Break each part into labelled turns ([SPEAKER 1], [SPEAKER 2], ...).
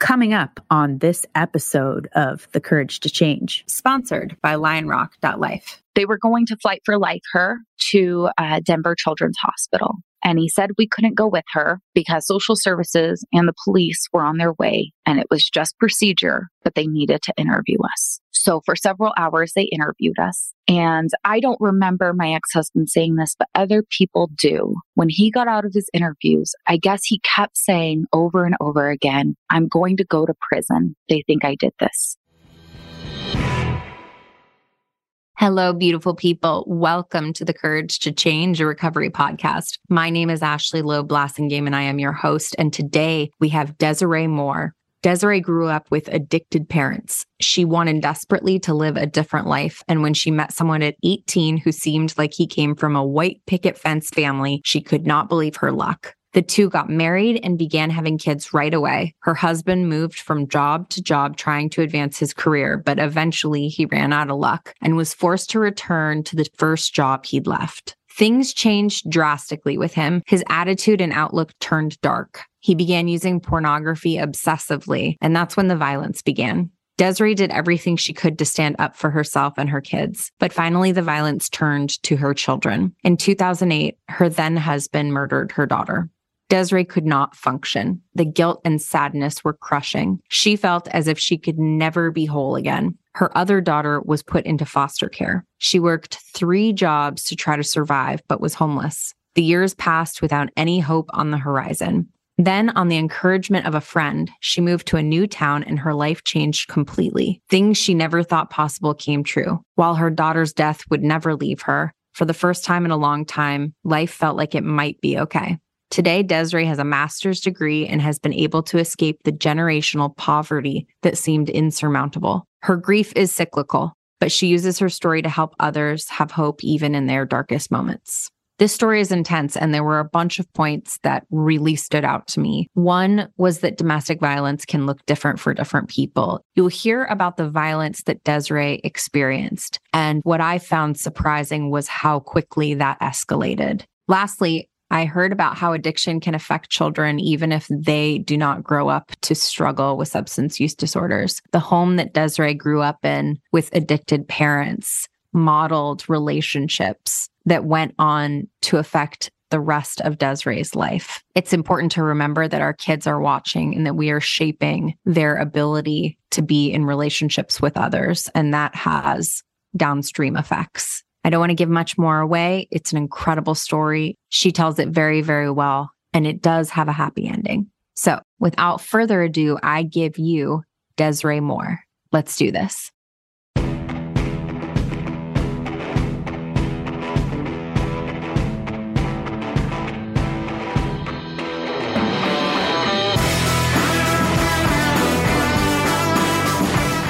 [SPEAKER 1] Coming up on this episode of The Courage to Change,
[SPEAKER 2] sponsored by lionrock.life.
[SPEAKER 3] They were going to flight for life her to uh, Denver Children's Hospital. And he said we couldn't go with her because social services and the police were on their way and it was just procedure, but they needed to interview us. So for several hours, they interviewed us. And I don't remember my ex husband saying this, but other people do. When he got out of his interviews, I guess he kept saying over and over again, I'm going to go to prison. They think I did this.
[SPEAKER 2] Hello, beautiful people. Welcome to the Courage to Change a Recovery podcast. My name is Ashley Loeb Blassingame, and I am your host. And today we have Desiree Moore. Desiree grew up with addicted parents. She wanted desperately to live a different life. And when she met someone at 18 who seemed like he came from a white picket fence family, she could not believe her luck. The two got married and began having kids right away. Her husband moved from job to job trying to advance his career, but eventually he ran out of luck and was forced to return to the first job he'd left. Things changed drastically with him. His attitude and outlook turned dark. He began using pornography obsessively, and that's when the violence began. Desiree did everything she could to stand up for herself and her kids, but finally the violence turned to her children. In 2008, her then husband murdered her daughter. Desiree could not function. The guilt and sadness were crushing. She felt as if she could never be whole again. Her other daughter was put into foster care. She worked three jobs to try to survive, but was homeless. The years passed without any hope on the horizon. Then, on the encouragement of a friend, she moved to a new town and her life changed completely. Things she never thought possible came true. While her daughter's death would never leave her, for the first time in a long time, life felt like it might be okay. Today, Desiree has a master's degree and has been able to escape the generational poverty that seemed insurmountable. Her grief is cyclical, but she uses her story to help others have hope even in their darkest moments. This story is intense, and there were a bunch of points that really stood out to me. One was that domestic violence can look different for different people. You'll hear about the violence that Desiree experienced. And what I found surprising was how quickly that escalated. Lastly, I heard about how addiction can affect children even if they do not grow up to struggle with substance use disorders. The home that Desiree grew up in with addicted parents modeled relationships that went on to affect the rest of Desiree's life. It's important to remember that our kids are watching and that we are shaping their ability to be in relationships with others. And that has downstream effects. I don't want to give much more away. It's an incredible story. She tells it very, very well, and it does have a happy ending. So, without further ado, I give you Desiree Moore. Let's do this.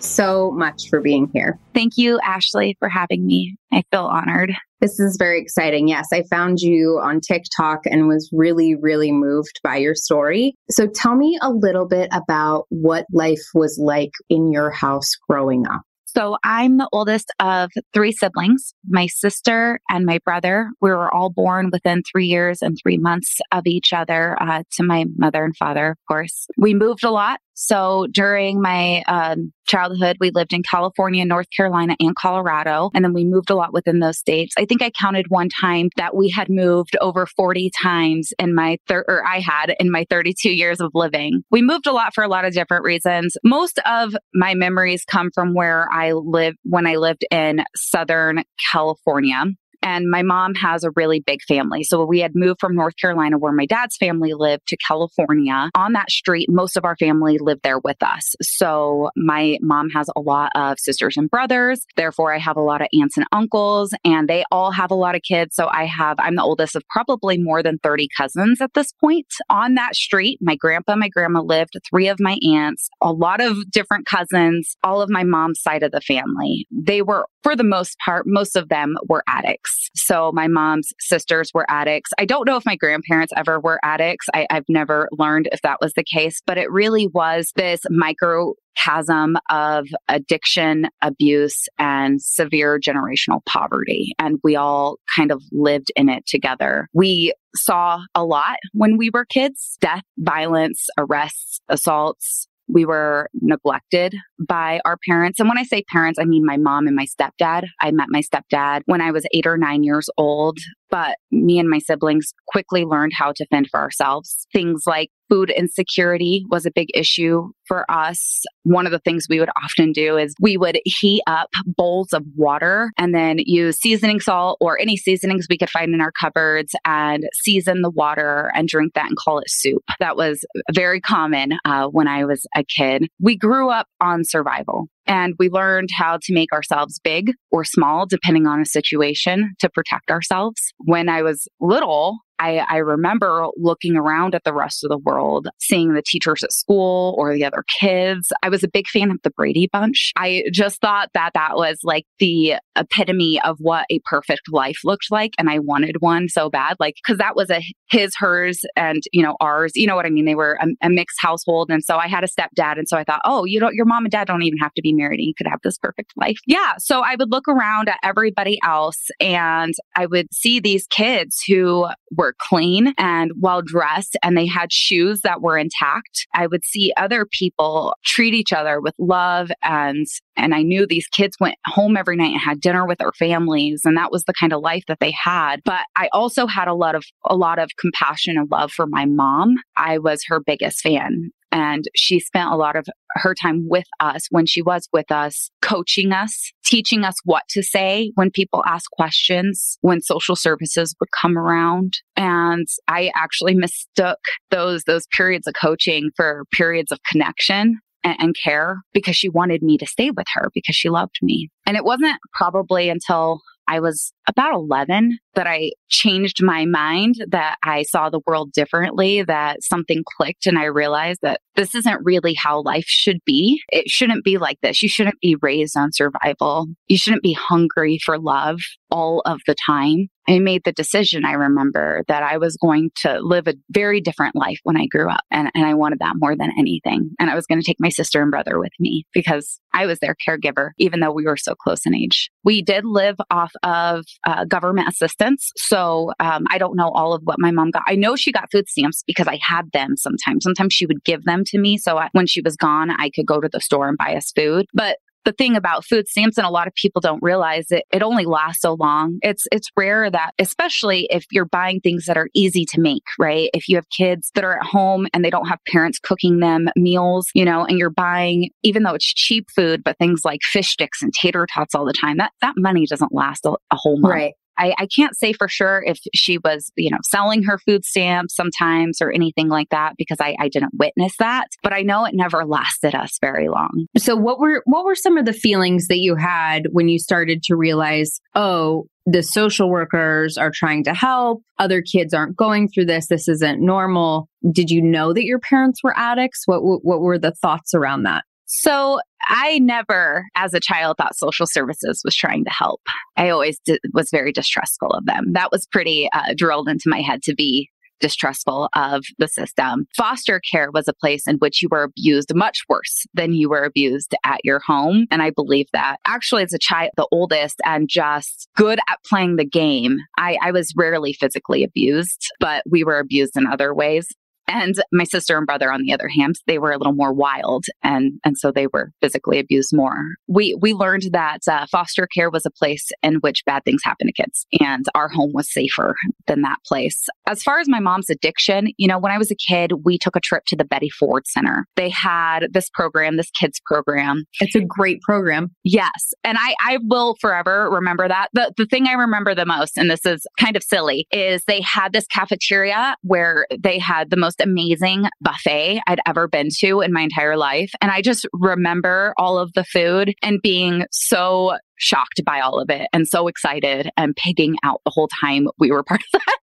[SPEAKER 4] so much for being here.
[SPEAKER 3] Thank you, Ashley, for having me. I feel honored.
[SPEAKER 4] This is very exciting. Yes, I found you on TikTok and was really, really moved by your story. So tell me a little bit about what life was like in your house growing up.
[SPEAKER 3] So I'm the oldest of three siblings. My sister and my brother, we were all born within three years and three months of each other uh, to my mother and father, of course. We moved a lot. So during my um, childhood, we lived in California, North Carolina, and Colorado. And then we moved a lot within those states. I think I counted one time that we had moved over 40 times in my third, or I had in my 32 years of living. We moved a lot for a lot of different reasons. Most of my memories come from where I lived when I lived in Southern California. And my mom has a really big family. So we had moved from North Carolina, where my dad's family lived, to California. On that street, most of our family lived there with us. So my mom has a lot of sisters and brothers. Therefore, I have a lot of aunts and uncles, and they all have a lot of kids. So I have, I'm the oldest of probably more than 30 cousins at this point. On that street, my grandpa, my grandma lived, three of my aunts, a lot of different cousins, all of my mom's side of the family. They were, for the most part, most of them were addicts. So my mom's sisters were addicts. I don't know if my grandparents ever were addicts. I, I've never learned if that was the case, but it really was this micro chasm of addiction, abuse, and severe generational poverty. And we all kind of lived in it together. We saw a lot when we were kids death, violence, arrests, assaults, we were neglected by our parents. And when I say parents, I mean my mom and my stepdad. I met my stepdad when I was eight or nine years old, but me and my siblings quickly learned how to fend for ourselves. Things like food insecurity was a big issue for us. One of the things we would often do is we would heat up bowls of water and then use seasoning salt or any seasonings we could find in our cupboards and season the water and drink that and call it soup. That was very common uh, when I was a kid. We grew up on survival. And we learned how to make ourselves big or small, depending on a situation to protect ourselves. When I was little, I, I, remember looking around at the rest of the world, seeing the teachers at school or the other kids. I was a big fan of the Brady Bunch. I just thought that that was like the epitome of what a perfect life looked like. And I wanted one so bad, like, cause that was a his, hers, and, you know, ours. You know what I mean? They were a, a mixed household. And so I had a stepdad. And so I thought, oh, you don't, your mom and dad don't even have to be married and you could have this perfect life. Yeah. So I would look around at everybody else and I would see these kids who were were clean and well dressed and they had shoes that were intact. I would see other people treat each other with love and and I knew these kids went home every night and had dinner with their families and that was the kind of life that they had. But I also had a lot of a lot of compassion and love for my mom. I was her biggest fan and she spent a lot of her time with us when she was with us, coaching us, teaching us what to say when people ask questions, when social services would come around. And I actually mistook those, those periods of coaching for periods of connection and, care because she wanted me to stay with her because she loved me. And it wasn't probably until I was about 11 that I changed my mind, that I saw the world differently, that something clicked and I realized that this isn't really how life should be. It shouldn't be like this. You shouldn't be raised on survival. You shouldn't be hungry for love all of the time. I made the decision, I remember, that I was going to live a very different life when I grew up. And, and I wanted that more than anything. And I was going to take my sister and brother with me because I was their caregiver, even though we were so close in age. We did live off of uh, government assistance. So um, I don't know all of what my mom got. I know she got food stamps because I had them sometimes. Sometimes she would give them to me. So I, when she was gone, I could go to the store and buy us food. But the thing about food stamps and a lot of people don't realize it it only lasts so long it's it's rare that especially if you're buying things that are easy to make right if you have kids that are at home and they don't have parents cooking them meals you know and you're buying even though it's cheap food but things like fish sticks and tater tots all the time that that money doesn't last a, a whole month
[SPEAKER 4] right
[SPEAKER 3] I, I can't say for sure if she was, you know, selling her food stamps sometimes or anything like that because I, I didn't witness that. But I know it never lasted us very long.
[SPEAKER 5] So what were what were some of the feelings that you had when you started to realize, oh, the social workers are trying to help. Other kids aren't going through this. This isn't normal. Did you know that your parents were addicts? What what were the thoughts around that?
[SPEAKER 3] So I never, as a child, thought social services was trying to help. I always was very distrustful of them. That was pretty uh, drilled into my head to be distrustful of the system. Foster care was a place in which you were abused much worse than you were abused at your home. And I believe that actually as a child, the oldest and just good at playing the game, I, I was rarely physically abused, but we were abused in other ways. And my sister and brother, on the other hand, they were a little more wild and, and so they were physically abused more. We, we learned that uh, foster care was a place in which bad things happen to kids and our home was safer than that place. As far as my mom's addiction, you know, when I was a kid, we took a trip to the Betty Ford Center. They had this program, this kids program.
[SPEAKER 2] It's a great program.
[SPEAKER 3] Yes. And I, I will forever remember that. The, the thing I remember the most, and this is kind of silly, is they had this cafeteria where they had the most amazing buffet I'd ever been to in my entire life. And I just remember all of the food and being so shocked by all of it and so excited and pigging out the whole time we were part of that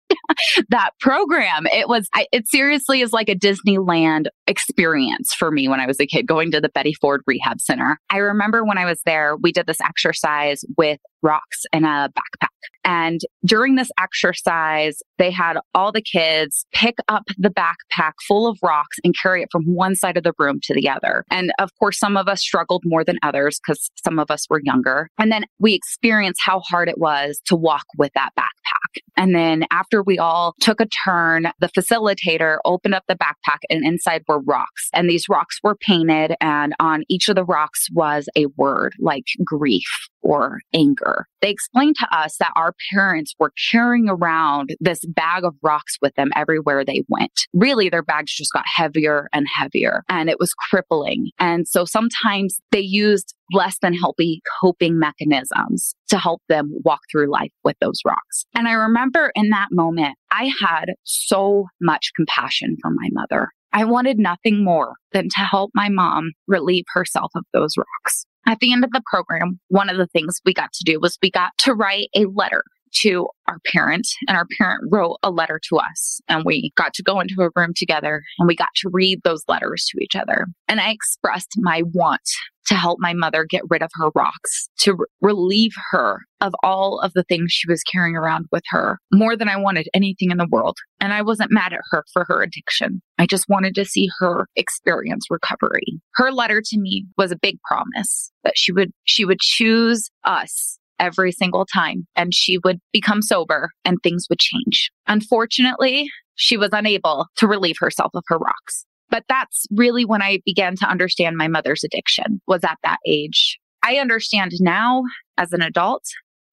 [SPEAKER 3] that program. It was, I, it seriously is like a Disneyland experience for me when I was a kid going to the Betty Ford Rehab Center. I remember when I was there, we did this exercise with rocks in a backpack. And during this exercise, they had all the kids pick up the backpack full of rocks and carry it from one side of the room to the other. And of course, some of us struggled more than others because some of us were younger. And then we experienced how hard it was to walk with that backpack. And then after we all took a turn, the facilitator opened up the backpack and inside were rocks. And these rocks were painted and on each of the rocks was a word like grief or anger. They explained to us that our parents were carrying around this bag of rocks with them everywhere they went. Really, their bags just got heavier and heavier and it was crippling. And so sometimes they used less than healthy coping mechanisms to help them walk through life with those rocks. And I remember in that moment, I had so much compassion for my mother. I wanted nothing more than to help my mom relieve herself of those rocks. At the end of the program, one of the things we got to do was we got to write a letter to our parent and our parent wrote a letter to us and we got to go into a room together and we got to read those letters to each other. And I expressed my want to help my mother get rid of her rocks, to re- relieve her of all of the things she was carrying around with her more than I wanted anything in the world. And I wasn't mad at her for her addiction. I just wanted to see her experience recovery. Her letter to me was a big promise that she would, she would choose us every single time and she would become sober and things would change. Unfortunately, she was unable to relieve herself of her rocks. But that's really when I began to understand my mother's addiction was at that age. I understand now as an adult.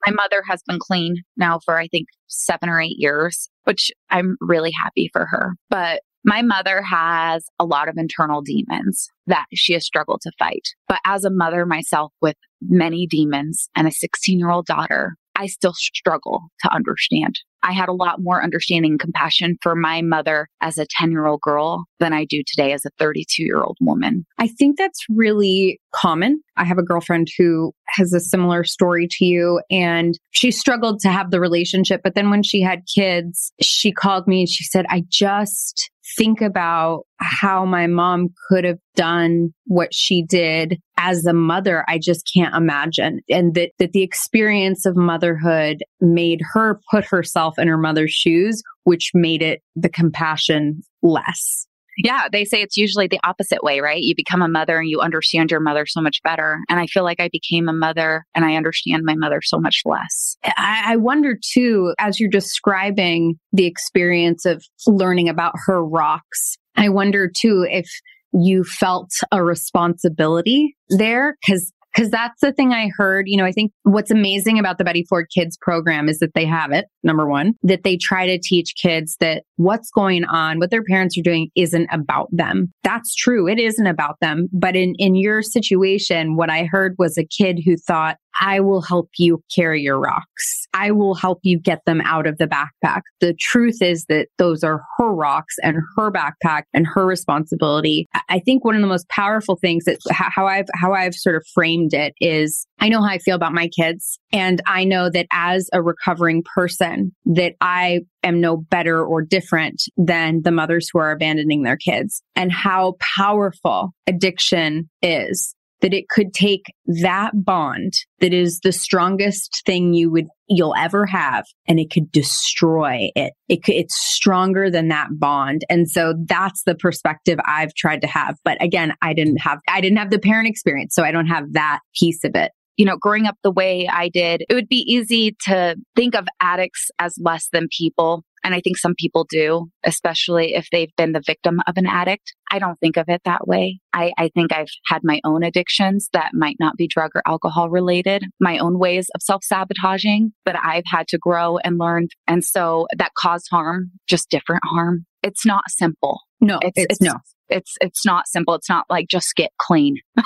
[SPEAKER 3] My mother has been clean now for I think seven or eight years, which I'm really happy for her. But my mother has a lot of internal demons that she has struggled to fight. But as a mother myself with many demons and a 16 year old daughter, I still struggle to understand. I had a lot more understanding and compassion for my mother as a 10 year old girl than I do today as a 32 year old woman.
[SPEAKER 2] I think that's really common. I have a girlfriend who has a similar story to you and she struggled to have the relationship. But then when she had kids, she called me and she said, I just think about how my mom could have done what she did as a mother, I just can't imagine. And that, that the experience of motherhood made her put herself in her mother's shoes, which made it the compassion less.
[SPEAKER 3] Yeah, they say it's usually the opposite way, right? You become a mother and you understand your mother so much better. And I feel like I became a mother and I understand my mother so much less.
[SPEAKER 2] I, I wonder too, as you're describing the experience of learning about her rocks, I wonder too if you felt a responsibility there because because that's the thing I heard. You know, I think what's amazing about the Betty Ford Kids program is that they have it, number one, that they try to teach kids that what's going on, what their parents are doing isn't about them. That's true. It isn't about them. But in, in your situation, what I heard was a kid who thought, I will help you carry your rocks. I will help you get them out of the backpack. The truth is that those are her rocks and her backpack and her responsibility. I think one of the most powerful things that how I've how I've sort of framed it is I know how I feel about my kids and I know that as a recovering person that I am no better or different than the mothers who are abandoning their kids and how powerful addiction is that it could take that bond that is the strongest thing you would you'll ever have and it could destroy it. it it's stronger than that bond. And so that's the perspective i've tried to have. But again i didn't have i didn't have the parent experience so i don't have that piece of it.
[SPEAKER 3] You know, growing up the way I did, it would be easy to think of addicts as less than people And I think some people do, especially if they've been the victim of an addict. I don't think of it that way. I, I think I've had my own addictions that might not be drug or alcohol related, my own ways of self sabotaging, but I've had to grow and learn. And so that caused harm, just different harm. It's not simple.
[SPEAKER 2] No, it's, it's, it's no.
[SPEAKER 3] It's it's not simple. It's not like just get clean.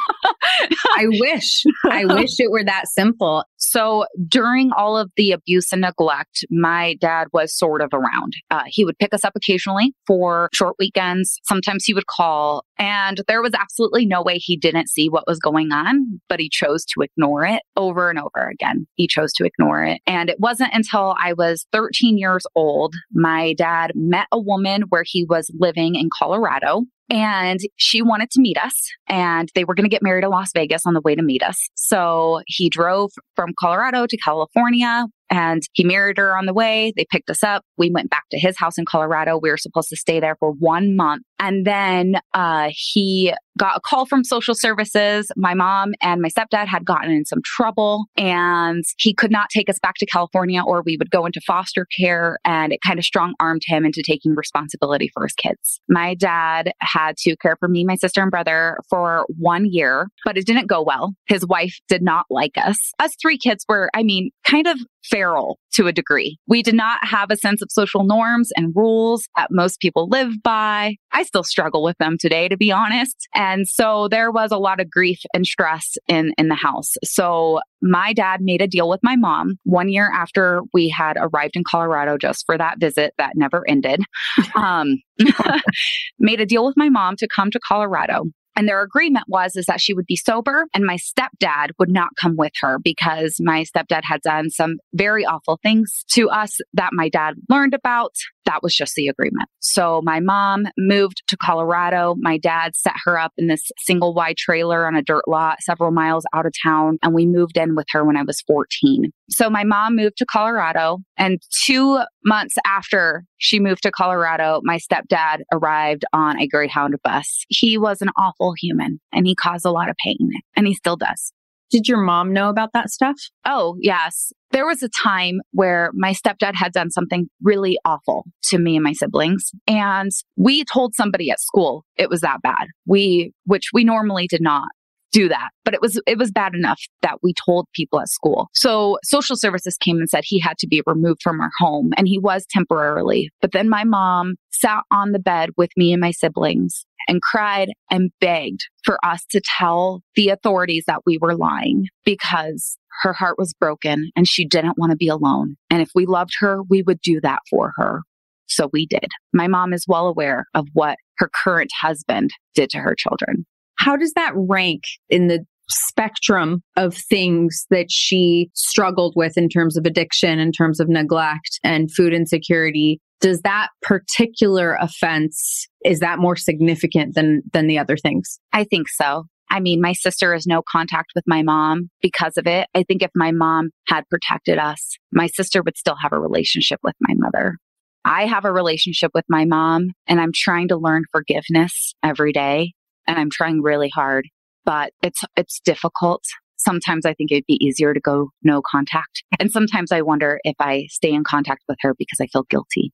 [SPEAKER 2] I wish. I wish it were that simple.
[SPEAKER 3] So during all of the abuse and neglect, my dad was sort of around. Uh, he would pick us up occasionally for short weekends. Sometimes he would call, and there was absolutely no way he didn't see what was going on, but he chose to ignore it over and over again. He chose to ignore it. And it wasn't until I was 13 years old, my dad met a woman where he was living in Colorado and she wanted to meet us and they were going to get married in Las Vegas on the way to meet us. So he drove from Colorado to California and he married her on the way. They picked us up. We went back to his house in Colorado. We were supposed to stay there for one month. And then uh, he got a call from social services. My mom and my stepdad had gotten in some trouble and he could not take us back to California or we would go into foster care. And it kind of strong armed him into taking responsibility for his kids. My dad had to care for me, my sister, and brother for one year, but it didn't go well. His wife did not like us. Us three kids were, I mean, kind of feral to a degree. We did not have a sense of social norms and rules that most people live by. I still struggle with them today, to be honest. And so there was a lot of grief and stress in, in the house. So my dad made a deal with my mom one year after we had arrived in Colorado just for that visit that never ended. Um, made a deal with my mom to come to Colorado and their agreement was is that she would be sober and my stepdad would not come with her because my stepdad had done some very awful things to us that my dad learned about that was just the agreement. So my mom moved to Colorado. My dad set her up in this single wide trailer on a dirt lot several miles out of town. And we moved in with her when I was 14. So my mom moved to Colorado. And two months after she moved to Colorado, my stepdad arrived on a Greyhound bus. He was an awful human and he caused a lot of pain and he still does.
[SPEAKER 2] Did your mom know about that stuff?
[SPEAKER 3] Oh, yes. There was a time where my stepdad had done something really awful to me and my siblings. And we told somebody at school it was that bad. We, which we normally did not do that but it was it was bad enough that we told people at school so social services came and said he had to be removed from our home and he was temporarily but then my mom sat on the bed with me and my siblings and cried and begged for us to tell the authorities that we were lying because her heart was broken and she didn't want to be alone. And if we loved her, we would do that for her. So we did. My mom is well aware of what her current husband did to her children.
[SPEAKER 2] How does that rank in the spectrum of things that she struggled with in terms of addiction, in terms of neglect and food insecurity? Does that particular offense is that more significant than than the other things?
[SPEAKER 3] I think so. I mean, my sister has no contact with my mom because of it. I think if my mom had protected us, my sister would still have a relationship with my mother. I have a relationship with my mom and I'm trying to learn forgiveness every day and I'm trying really hard, but it's, it's difficult. Sometimes I think it'd be easier to go no contact. And sometimes I wonder if I stay in contact with her because I feel guilty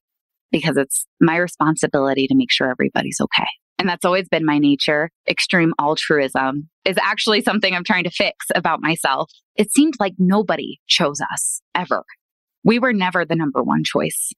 [SPEAKER 3] because it's my responsibility to make sure everybody's okay. And that's always been my nature. Extreme altruism is actually something I'm trying to fix about myself. It seemed like nobody chose us ever. We were never the number one choice.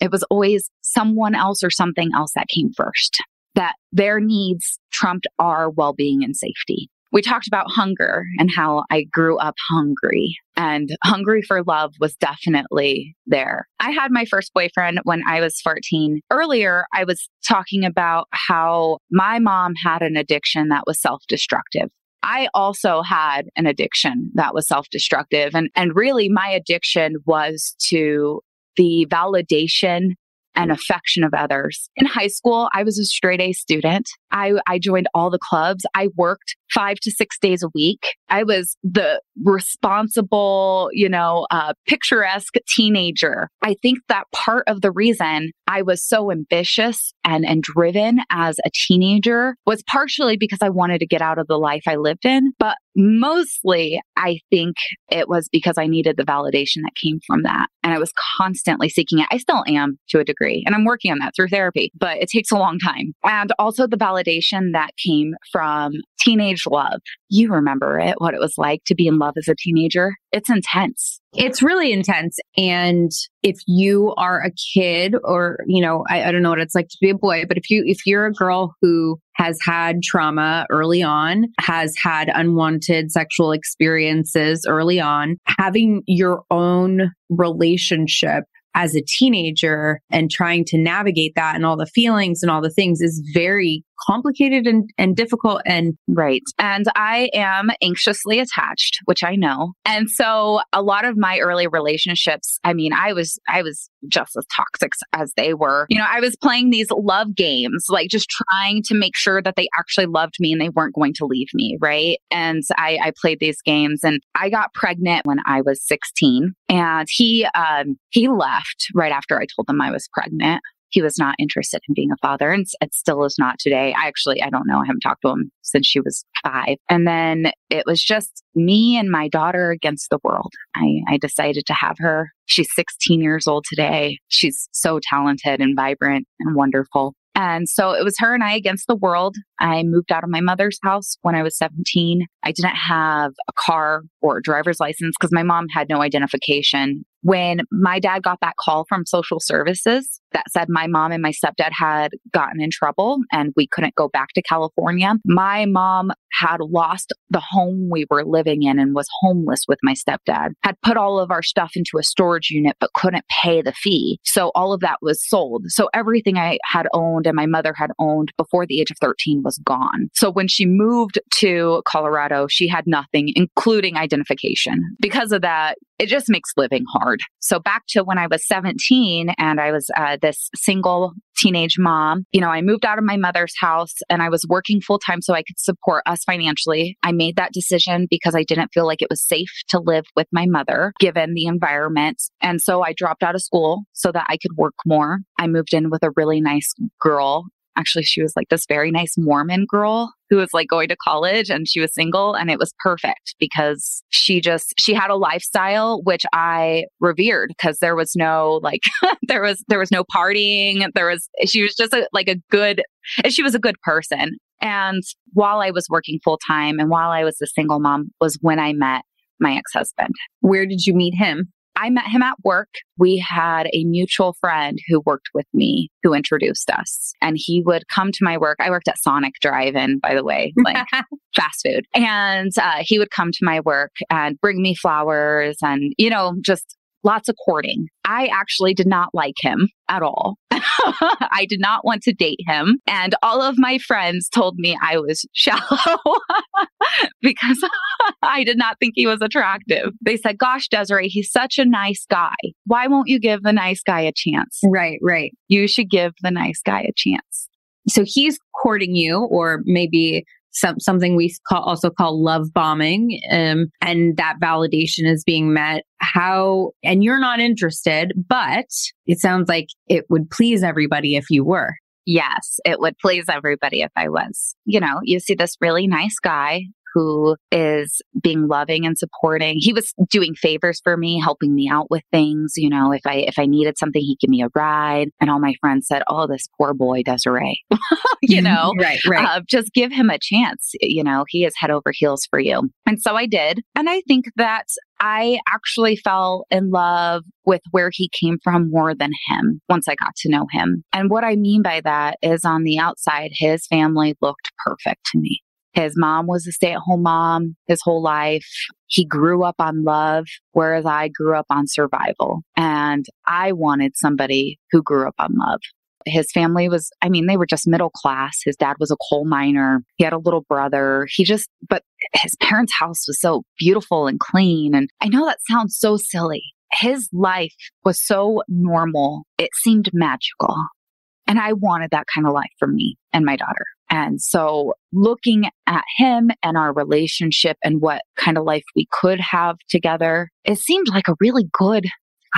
[SPEAKER 3] It was always someone else or something else that came first, that their needs trumped our well being and safety we talked about hunger and how I grew up hungry and hungry for love was definitely there. I had my first boyfriend when I was 14. Earlier, I was talking about how my mom had an addiction that was self destructive. I also had an addiction that was self destructive. And, and really, my addiction was to the validation and affection of others. In high school, I was a straight A student. I, I joined all the clubs. I worked five to six days a week. I was the responsible, you know, uh, picturesque teenager. I think that part of the reason I was so ambitious and, and driven as a teenager was partially because I wanted to get out of the life I lived in, but mostly I think it was because I needed the validation that came from that. And I was constantly seeking it. I still am to a degree, and I'm working on that through therapy, but it takes a long time. And also the validation that came from teenage love. You remember it, what it was like to be in love as a teenager. It's intense.
[SPEAKER 2] It's really intense. And if you are a kid or, you know, I, I don't know what it's like to be a boy, but if you, if you're a girl who has had trauma early on, has had unwanted sexual experiences early on, having your own relationship as a teenager and trying to navigate that and all the feelings and all the things is very complicated and, and difficult and
[SPEAKER 3] right. And I am anxiously attached, which I know. And so a lot of my early relationships, I mean, I was I was just as toxic as they were. You know, I was playing these love games, like just trying to make sure that they actually loved me and they weren't going to leave me, right? And I, I played these games and I got pregnant when I was 16 and he um he left right after I told him I was pregnant he was not interested in being a father and it still is not today. I actually, I don't know. I haven't talked to him since she was five. And then it was just me and my daughter against the world. I, I decided to have her. She's 16 years old today. She's so talented and vibrant and wonderful. And so it was her and I against the world. I moved out of my mother's house when I was 17. I didn't have a car or a driver's license because my mom had no identification when my dad got that call from social services that said my mom and my stepdad had gotten in trouble and we couldn't go back to California, my mom had lost the home we were living in and was homeless with my stepdad, had put all of our stuff into a storage unit but couldn't pay the fee. So all of that was sold. So everything I had owned and my mother had owned before the age of 13 was gone. So when she moved to Colorado, she had nothing, including identification. Because of that, it just makes living hard. So back to when I was 17 and I was uh, this single teenage mom, you know, I moved out of my mother's house and I was working full time so I could support us financially. I made that decision because I didn't feel like it was safe to live with my mother given the environment. And so I dropped out of school so that I could work more. I moved in with a really nice girl actually she was like this very nice Mormon girl who was like going to college and she was single and it was perfect because she just she had a lifestyle which I revered because there was no like there was there was no partying there was she was just a, like a good she was a good person and while I was working full time and while I was a single mom was when I met my ex-husband.
[SPEAKER 2] Where did you meet him?
[SPEAKER 3] I met him at work. We had a mutual friend who worked with me who introduced us. And he would come to my work. I worked at Sonic Drive In, by the way, like fast food. And uh, he would come to my work and bring me flowers and, you know, just lots of courting. I actually did not like him at all. I did not want to date him. And all of my friends told me I was shallow because I did not think he was attractive. They said, Gosh, Desiree, he's such a nice guy. Why won't you give the nice guy a chance?
[SPEAKER 2] Right, right.
[SPEAKER 3] You should give the nice guy a chance.
[SPEAKER 2] So he's courting you, or maybe some, something we call, also call love bombing. Um, and that validation is being met. How, and you're not interested, but it sounds like it would please everybody if you were.
[SPEAKER 3] Yes, it would please everybody if I was. You know, you see this really nice guy who is being loving and supporting. He was doing favors for me, helping me out with things. You know, if I if I needed something, he'd give me a ride. And all my friends said, "Oh, this poor boy Desiree." you know,
[SPEAKER 2] right, right. Uh,
[SPEAKER 3] just give him a chance. You know, he is head over heels for you. And so I did. And I think that I actually fell in love with where he came from more than him once I got to know him. And what I mean by that is on the outside, his family looked perfect to me. His mom was a stay at home mom his whole life. He grew up on love, whereas I grew up on survival. And I wanted somebody who grew up on love. His family was, I mean, they were just middle class. His dad was a coal miner. He had a little brother. He just, but his parents' house was so beautiful and clean. And I know that sounds so silly. His life was so normal. It seemed magical. And I wanted that kind of life for me and my daughter. And so looking at him and our relationship and what kind of life we could have together, it seemed like a really good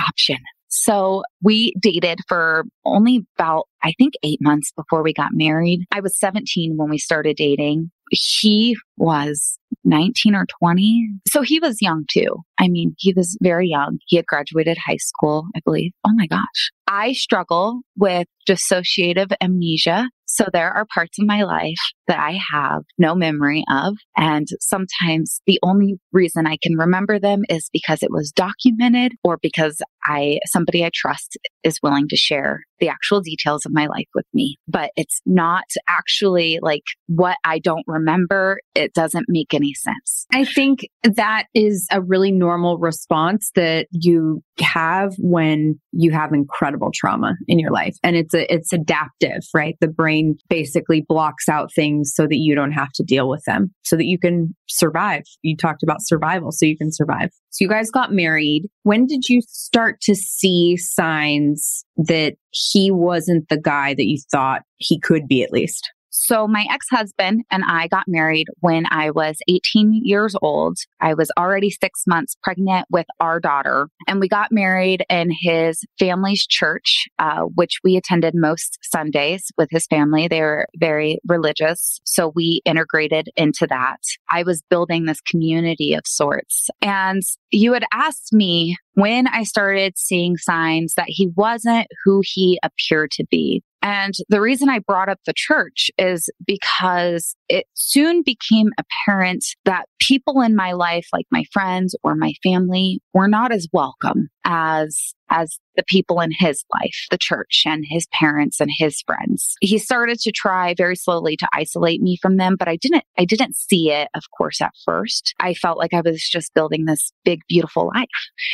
[SPEAKER 3] option. So we dated for only about, I think, eight months before we got married. I was 17 when we started dating. He was 19 or 20. So he was young too. I mean, he was very young. He had graduated high school, I believe. Oh my gosh. I struggle with dissociative amnesia. So there are parts of my life that I have no memory of. And sometimes the only reason I can remember them is because it was documented or because I, somebody I trust is willing to share the actual details of my life with me. But it's not actually like what I don't remember. It doesn't make any sense.
[SPEAKER 2] I think that is a really normal response that you have when you have incredible trauma in your life. And it's a, it's adaptive, right? The brain basically blocks out things so that you don't have to deal with them so that you can survive. You talked about survival so you can survive. So you guys got married. When did you start to see signs that he wasn't the guy that you thought he could be at least?
[SPEAKER 3] So, my ex husband and I got married when I was 18 years old. I was already six months pregnant with our daughter, and we got married in his family's church, uh, which we attended most Sundays with his family. They were very religious. So, we integrated into that. I was building this community of sorts. And you had asked me when I started seeing signs that he wasn't who he appeared to be. And the reason I brought up the church is because it soon became apparent that people in my life, like my friends or my family, were not as welcome as as the people in his life, the church and his parents and his friends. He started to try very slowly to isolate me from them, but I didn't I didn't see it of course at first. I felt like I was just building this big beautiful life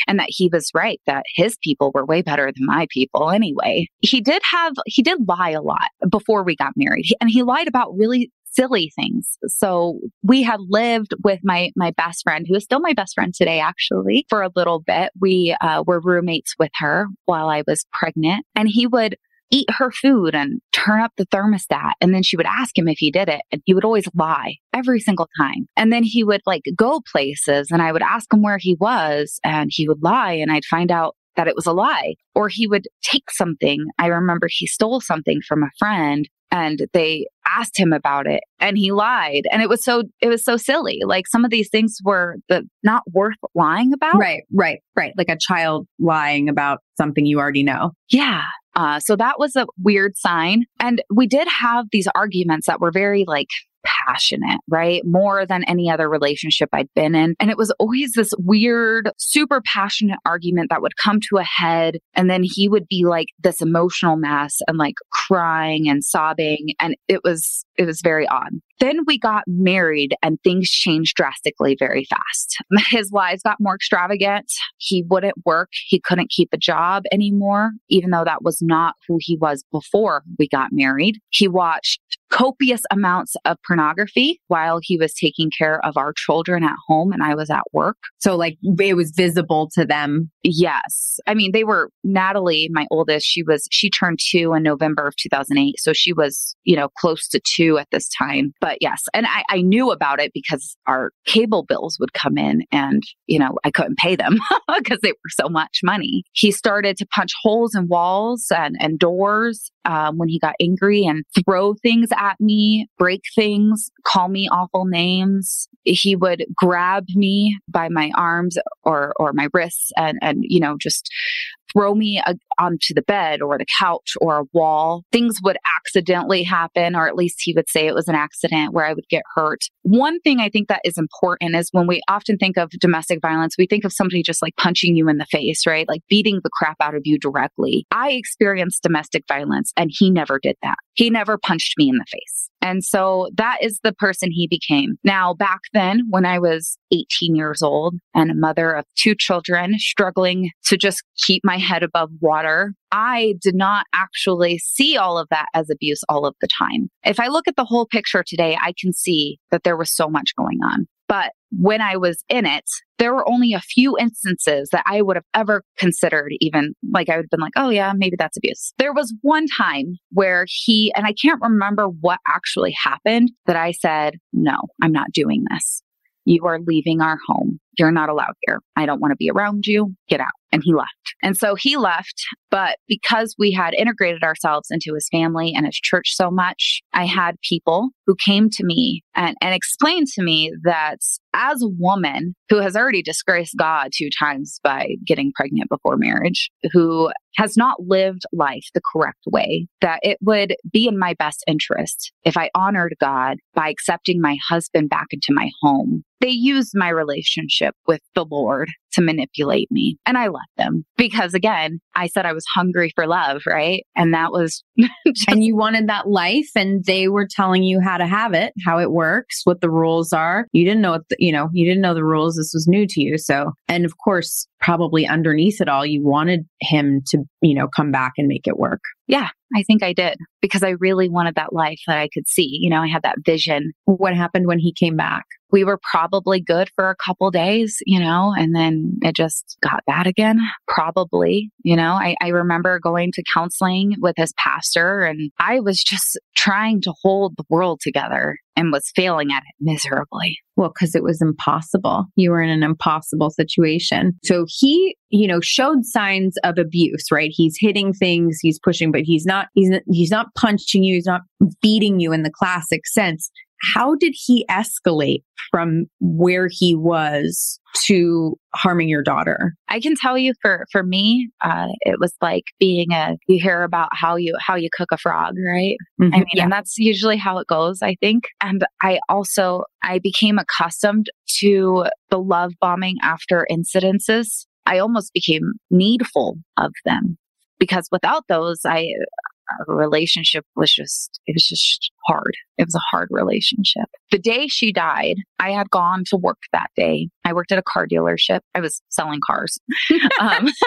[SPEAKER 3] and that he was right that his people were way better than my people anyway. He did have he did lie a lot before we got married and he lied about really silly things. So we had lived with my my best friend, who is still my best friend today, actually, for a little bit. We uh, were roommates with her while I was pregnant, and he would eat her food and turn up the thermostat. And then she would ask him if he did it. And he would always lie every single time. And then he would like go places and I would ask him where he was and he would lie and I'd find out that it was a lie. Or he would take something. I remember he stole something from a friend and they asked him about it and he lied and it was so it was so silly. Like some of these things were the not worth lying about.
[SPEAKER 2] Right right right. Like a child lying about something you already know.
[SPEAKER 3] Yeah uh, so that was a weird sign. And we did have these arguments that were very like passionate, right? More than any other relationship I'd been in. And it was always this weird, super passionate argument that would come to a head. And then he would be like this emotional mess and like crying and sobbing. And it was, it was very odd. Then we got married and things changed drastically very fast. His lives got more extravagant. He wouldn't work. He couldn't keep a job anymore, even though that was not who he was before we got married. He watched copious amounts of pornography while he was taking care of our children at home and I was at work.
[SPEAKER 2] So, like, it was visible to them.
[SPEAKER 3] Yes. I mean, they were Natalie, my oldest, she was, she turned two in November of 2008. So she was, you know, close to two at this time. But yes, and I, I knew about it because our cable bills would come in and, you know, I couldn't pay them because they were so much money. He started to punch holes in walls and, and doors um, when he got angry and throw things at me, break things, call me awful names. He would grab me by my arms or, or my wrists and, and, you know, just throw me a, onto the bed or the couch or a wall. Things would accidentally happen, or at least he would say it was an accident where I would get hurt. One thing I think that is important is when we often think of domestic violence, we think of somebody just like punching you in the face, right? Like beating the crap out of you directly. I experienced domestic violence and he never did that. He never punched me in the face. And so that is the person he became. Now, back then, when I was 18 years old and a mother of two children, struggling to just keep my head above water, I did not actually see all of that as abuse all of the time. If I look at the whole picture today, I can see that there was so much going on. But when I was in it, there were only a few instances that I would have ever considered, even like I would have been like, oh, yeah, maybe that's abuse. There was one time where he, and I can't remember what actually happened, that I said, no, I'm not doing this. You are leaving our home. You're not allowed here. I don't want to be around you. Get out. and he left. And so he left, but because we had integrated ourselves into his family and his church so much, I had people who came to me and, and explained to me that as a woman who has already disgraced God two times by getting pregnant before marriage, who has not lived life the correct way, that it would be in my best interest if I honored God by accepting my husband back into my home. They used my relationship with the Lord to manipulate me. And I let them because again, I said I was hungry for love, right? And that was
[SPEAKER 2] just- and you wanted that life and they were telling you how to have it, how it works, what the rules are. You didn't know what, the, you know, you didn't know the rules. This was new to you. So, and of course, probably underneath it all, you wanted him to, you know, come back and make it work.
[SPEAKER 3] Yeah, I think I did because I really wanted that life that I could see. You know, I had that vision.
[SPEAKER 2] What happened when he came back?
[SPEAKER 3] We were probably good for a couple days, you know, and then it just got bad again. Probably, you know, I, I remember going to counseling with his pastor and I was just trying to hold the world together and was failing at it miserably.
[SPEAKER 2] Well, because it was impossible. You were in an impossible situation. So he, you know, showed signs of abuse, right? He's hitting things, he's pushing, but he's not, he's, he's not punching you, he's not beating you in the classic sense how did he escalate from where he was to harming your daughter?
[SPEAKER 3] I can tell you for for me uh, it was like being a you hear about how you how you cook a frog right? Mm-hmm, i mean yeah. and that's usually how it goes i think. And i also i became accustomed to the love bombing after incidences. I almost became needful of them because without those i our relationship was just, it was just hard. It was a hard relationship. The day she died, I had gone to work that day. I worked at a car dealership. I was selling cars. um,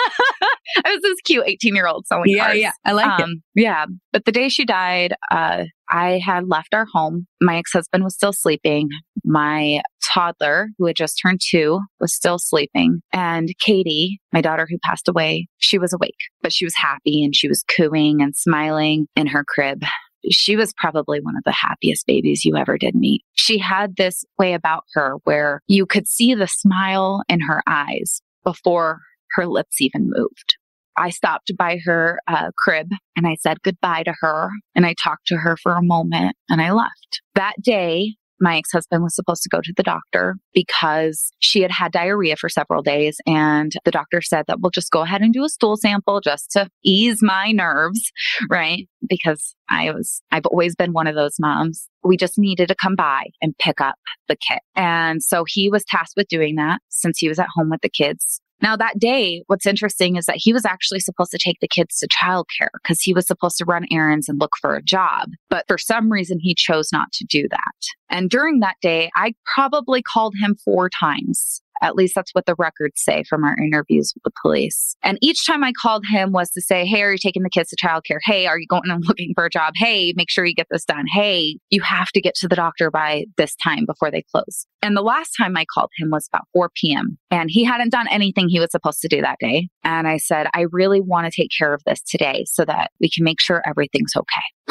[SPEAKER 3] I was this cute 18 year old selling
[SPEAKER 2] yeah,
[SPEAKER 3] cars.
[SPEAKER 2] Yeah, I like um,
[SPEAKER 3] it. Yeah. But the day she died, uh, I had left our home. My ex husband was still sleeping. My toddler, who had just turned two, was still sleeping. And Katie, my daughter who passed away, she was awake, but she was happy and she was cooing and smiling in her crib she was probably one of the happiest babies you ever did meet. She had this way about her where you could see the smile in her eyes before her lips even moved. I stopped by her uh, crib and I said goodbye to her and I talked to her for a moment and I left. That day, my ex husband was supposed to go to the doctor because she had had diarrhea for several days. And the doctor said that we'll just go ahead and do a stool sample just to ease my nerves, right? Because I was, I've always been one of those moms. We just needed to come by and pick up the kit. And so he was tasked with doing that since he was at home with the kids. Now, that day, what's interesting is that he was actually supposed to take the kids to childcare because he was supposed to run errands and look for a job. But for some reason, he chose not to do that. And during that day, I probably called him four times at least that's what the records say from our interviews with the police. And each time I called him was to say, Hey, are you taking the kids to childcare? Hey, are you going and looking for a job? Hey, make sure you get this done. Hey, you have to get to the doctor by this time before they close. And the last time I called him was about 4 p.m. and he hadn't done anything he was supposed to do that day. And I said, I really want to take care of this today so that we can make sure everything's okay.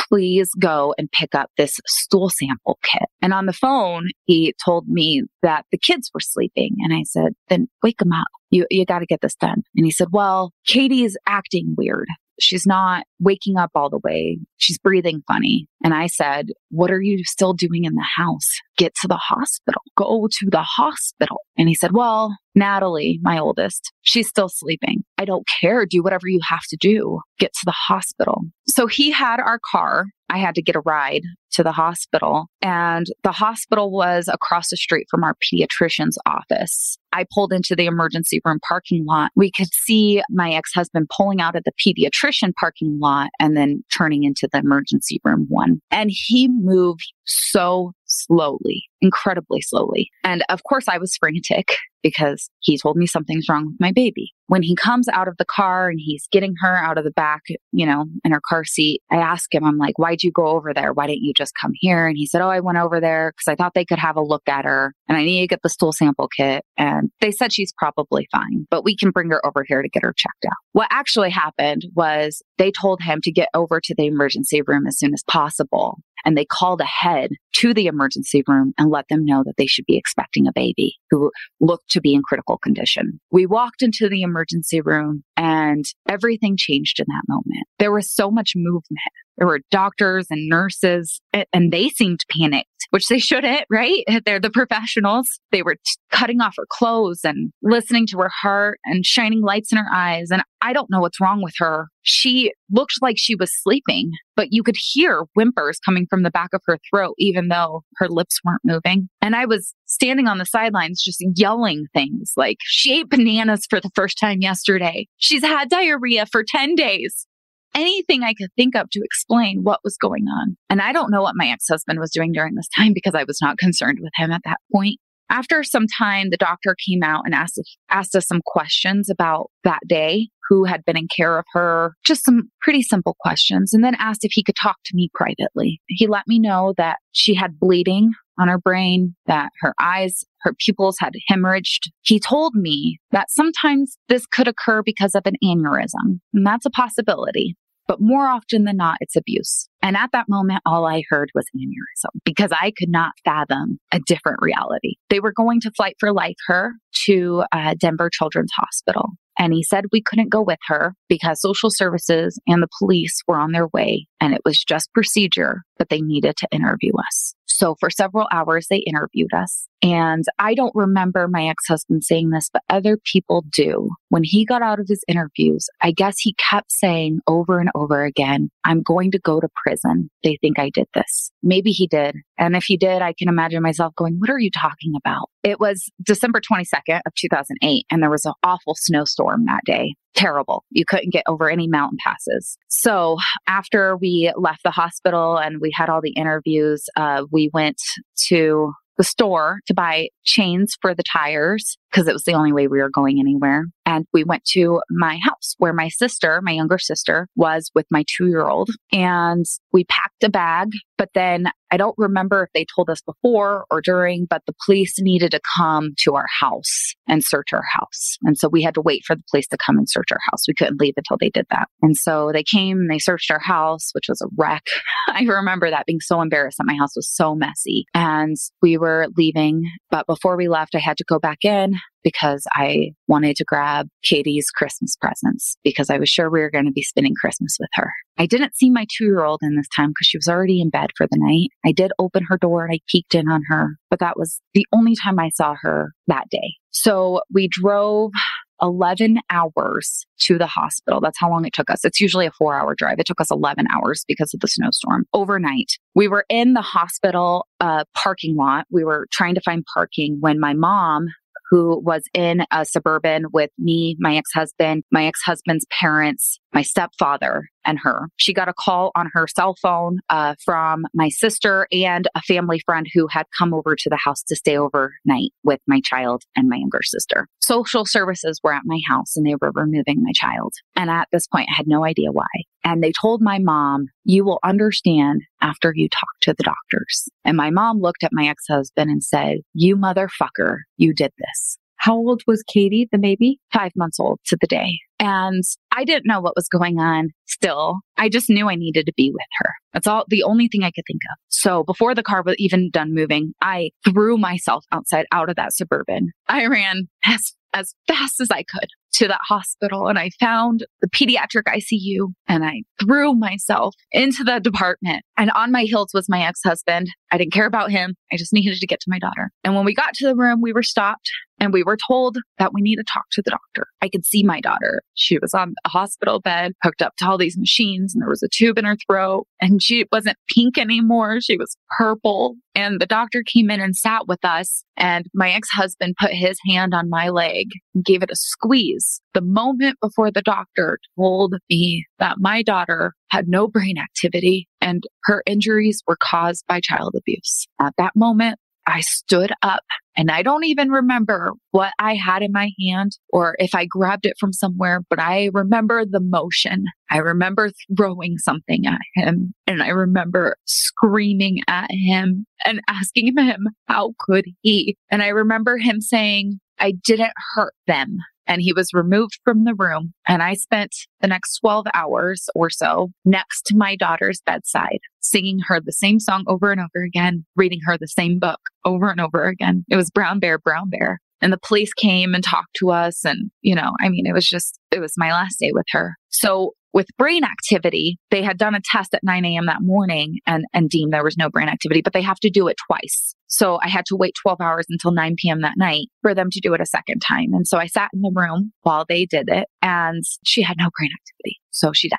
[SPEAKER 3] Please go and pick up this stool sample kit. And on the phone, he told me that the kids were sleeping. And I said, then wake him up. You, you got to get this done. And he said, well, Katie is acting weird. She's not waking up all the way. She's breathing funny. And I said, What are you still doing in the house? Get to the hospital. Go to the hospital. And he said, Well, Natalie, my oldest, she's still sleeping. I don't care. Do whatever you have to do. Get to the hospital. So he had our car. I had to get a ride to the hospital. And the hospital was across the street from our pediatrician's office. I pulled into the emergency room parking lot. We could see my ex husband pulling out of the pediatrician parking lot and then turning into the emergency room one. And he moved so slowly, incredibly slowly. And of course, I was frantic because he told me something's wrong with my baby. When he comes out of the car and he's getting her out of the back, you know, in her car seat, I ask him, I'm like, why'd you go over there? Why didn't you just come here? And he said, Oh, I went over there because I thought they could have a look at her and I need to get the stool sample kit. And they said she's probably fine, but we can bring her over here to get her checked out. What actually happened was they told him to get over to the emergency room as soon as possible. And they called ahead to the emergency room and let them know that they should be expecting a baby who looked to be in critical condition. We walked into the emergency room and everything changed in that moment. There was so much movement. There were doctors and nurses, and they seemed panicked, which they shouldn't, right? They're the professionals. They were t- cutting off her clothes and listening to her heart and shining lights in her eyes. And I don't know what's wrong with her. She looked like she was sleeping, but you could hear whimpers coming from the back of her throat, even though her lips weren't moving. And I was standing on the sidelines just yelling things like, she ate bananas for the first time yesterday. She's had diarrhea for 10 days anything I could think of to explain what was going on. And I don't know what my ex husband was doing during this time because I was not concerned with him at that point. After some time, the doctor came out and asked, asked us some questions about that day, who had been in care of her, just some pretty simple questions, and then asked if he could talk to me privately. He let me know that she had bleeding on her brain, that her eyes, her pupils had hemorrhaged. He told me that sometimes this could occur because of an aneurysm, and that's a possibility. But more often than not, it's abuse. And at that moment, all I heard was aneurysm because I could not fathom a different reality. They were going to flight for life her to uh, Denver Children's Hospital. And he said we couldn't go with her because social services and the police were on their way and it was just procedure, but they needed to interview us. So for several hours, they interviewed us. And I don't remember my ex husband saying this, but other people do. When he got out of his interviews, I guess he kept saying over and over again, I'm going to go to prison. They think I did this. Maybe he did. And if he did, I can imagine myself going, What are you talking about? It was December 22nd of 2008, and there was an awful snowstorm that day terrible. You couldn't get over any mountain passes. So after we left the hospital and we had all the interviews, uh, we went to the store to buy chains for the tires because it was the only way we were going anywhere. And we went to my house where my sister, my younger sister, was with my two year old. And we packed a bag, but then I don't remember if they told us before or during, but the police needed to come to our house and search our house. And so we had to wait for the police to come and search our house. We couldn't leave until they did that. And so they came and they searched our house, which was a wreck. I remember that being so embarrassed that my house was so messy. And we were leaving. But before we left, I had to go back in because I wanted to grab Katie's Christmas presents because I was sure we were going to be spending Christmas with her. I didn't see my two year old in this time because she was already in bed for the night. I did open her door and I peeked in on her, but that was the only time I saw her that day. So we drove 11 hours to the hospital. That's how long it took us. It's usually a four hour drive. It took us 11 hours because of the snowstorm overnight. We were in the hospital uh, parking lot. We were trying to find parking when my mom who was in a suburban with me, my ex husband, my ex husband's parents, my stepfather, and her. She got a call on her cell phone uh, from my sister and a family friend who had come over to the house to stay overnight with my child and my younger sister. Social services were at my house and they were removing my child. And at this point, I had no idea why. And they told my mom, You will understand after you talk to the doctors. And my mom looked at my ex husband and said, You motherfucker, you did this.
[SPEAKER 2] How old was Katie, the baby?
[SPEAKER 3] Five months old to the day. And I didn't know what was going on still. I just knew I needed to be with her. That's all the only thing I could think of. So before the car was even done moving, I threw myself outside out of that suburban. I ran as as fast as I could to that hospital and I found the pediatric ICU and I threw myself into the department. And on my heels was my ex husband. I didn't care about him. I just needed to get to my daughter. And when we got to the room, we were stopped and we were told that we need to talk to the doctor. I could see my daughter. She was on a hospital bed, hooked up to all these machines, and there was a tube in her throat. And she wasn't pink anymore. She was purple. And the doctor came in and sat with us. And my ex husband put his hand on my leg and gave it a squeeze. The moment before the doctor told me that my daughter had no brain activity and her injuries were caused by child abuse. At that moment, I stood up and I don't even remember what I had in my hand or if I grabbed it from somewhere, but I remember the motion. I remember throwing something at him and I remember screaming at him and asking him, how could he? And I remember him saying, I didn't hurt them. And he was removed from the room. And I spent the next 12 hours or so next to my daughter's bedside, singing her the same song over and over again, reading her the same book over and over again. It was Brown Bear, Brown Bear. And the police came and talked to us. And, you know, I mean, it was just, it was my last day with her. So with brain activity, they had done a test at 9 a.m. that morning and, and deemed there was no brain activity, but they have to do it twice. So I had to wait 12 hours until 9 p.m. that night for them to do it a second time. And so I sat in the room while they did it and she had no brain activity. So she died.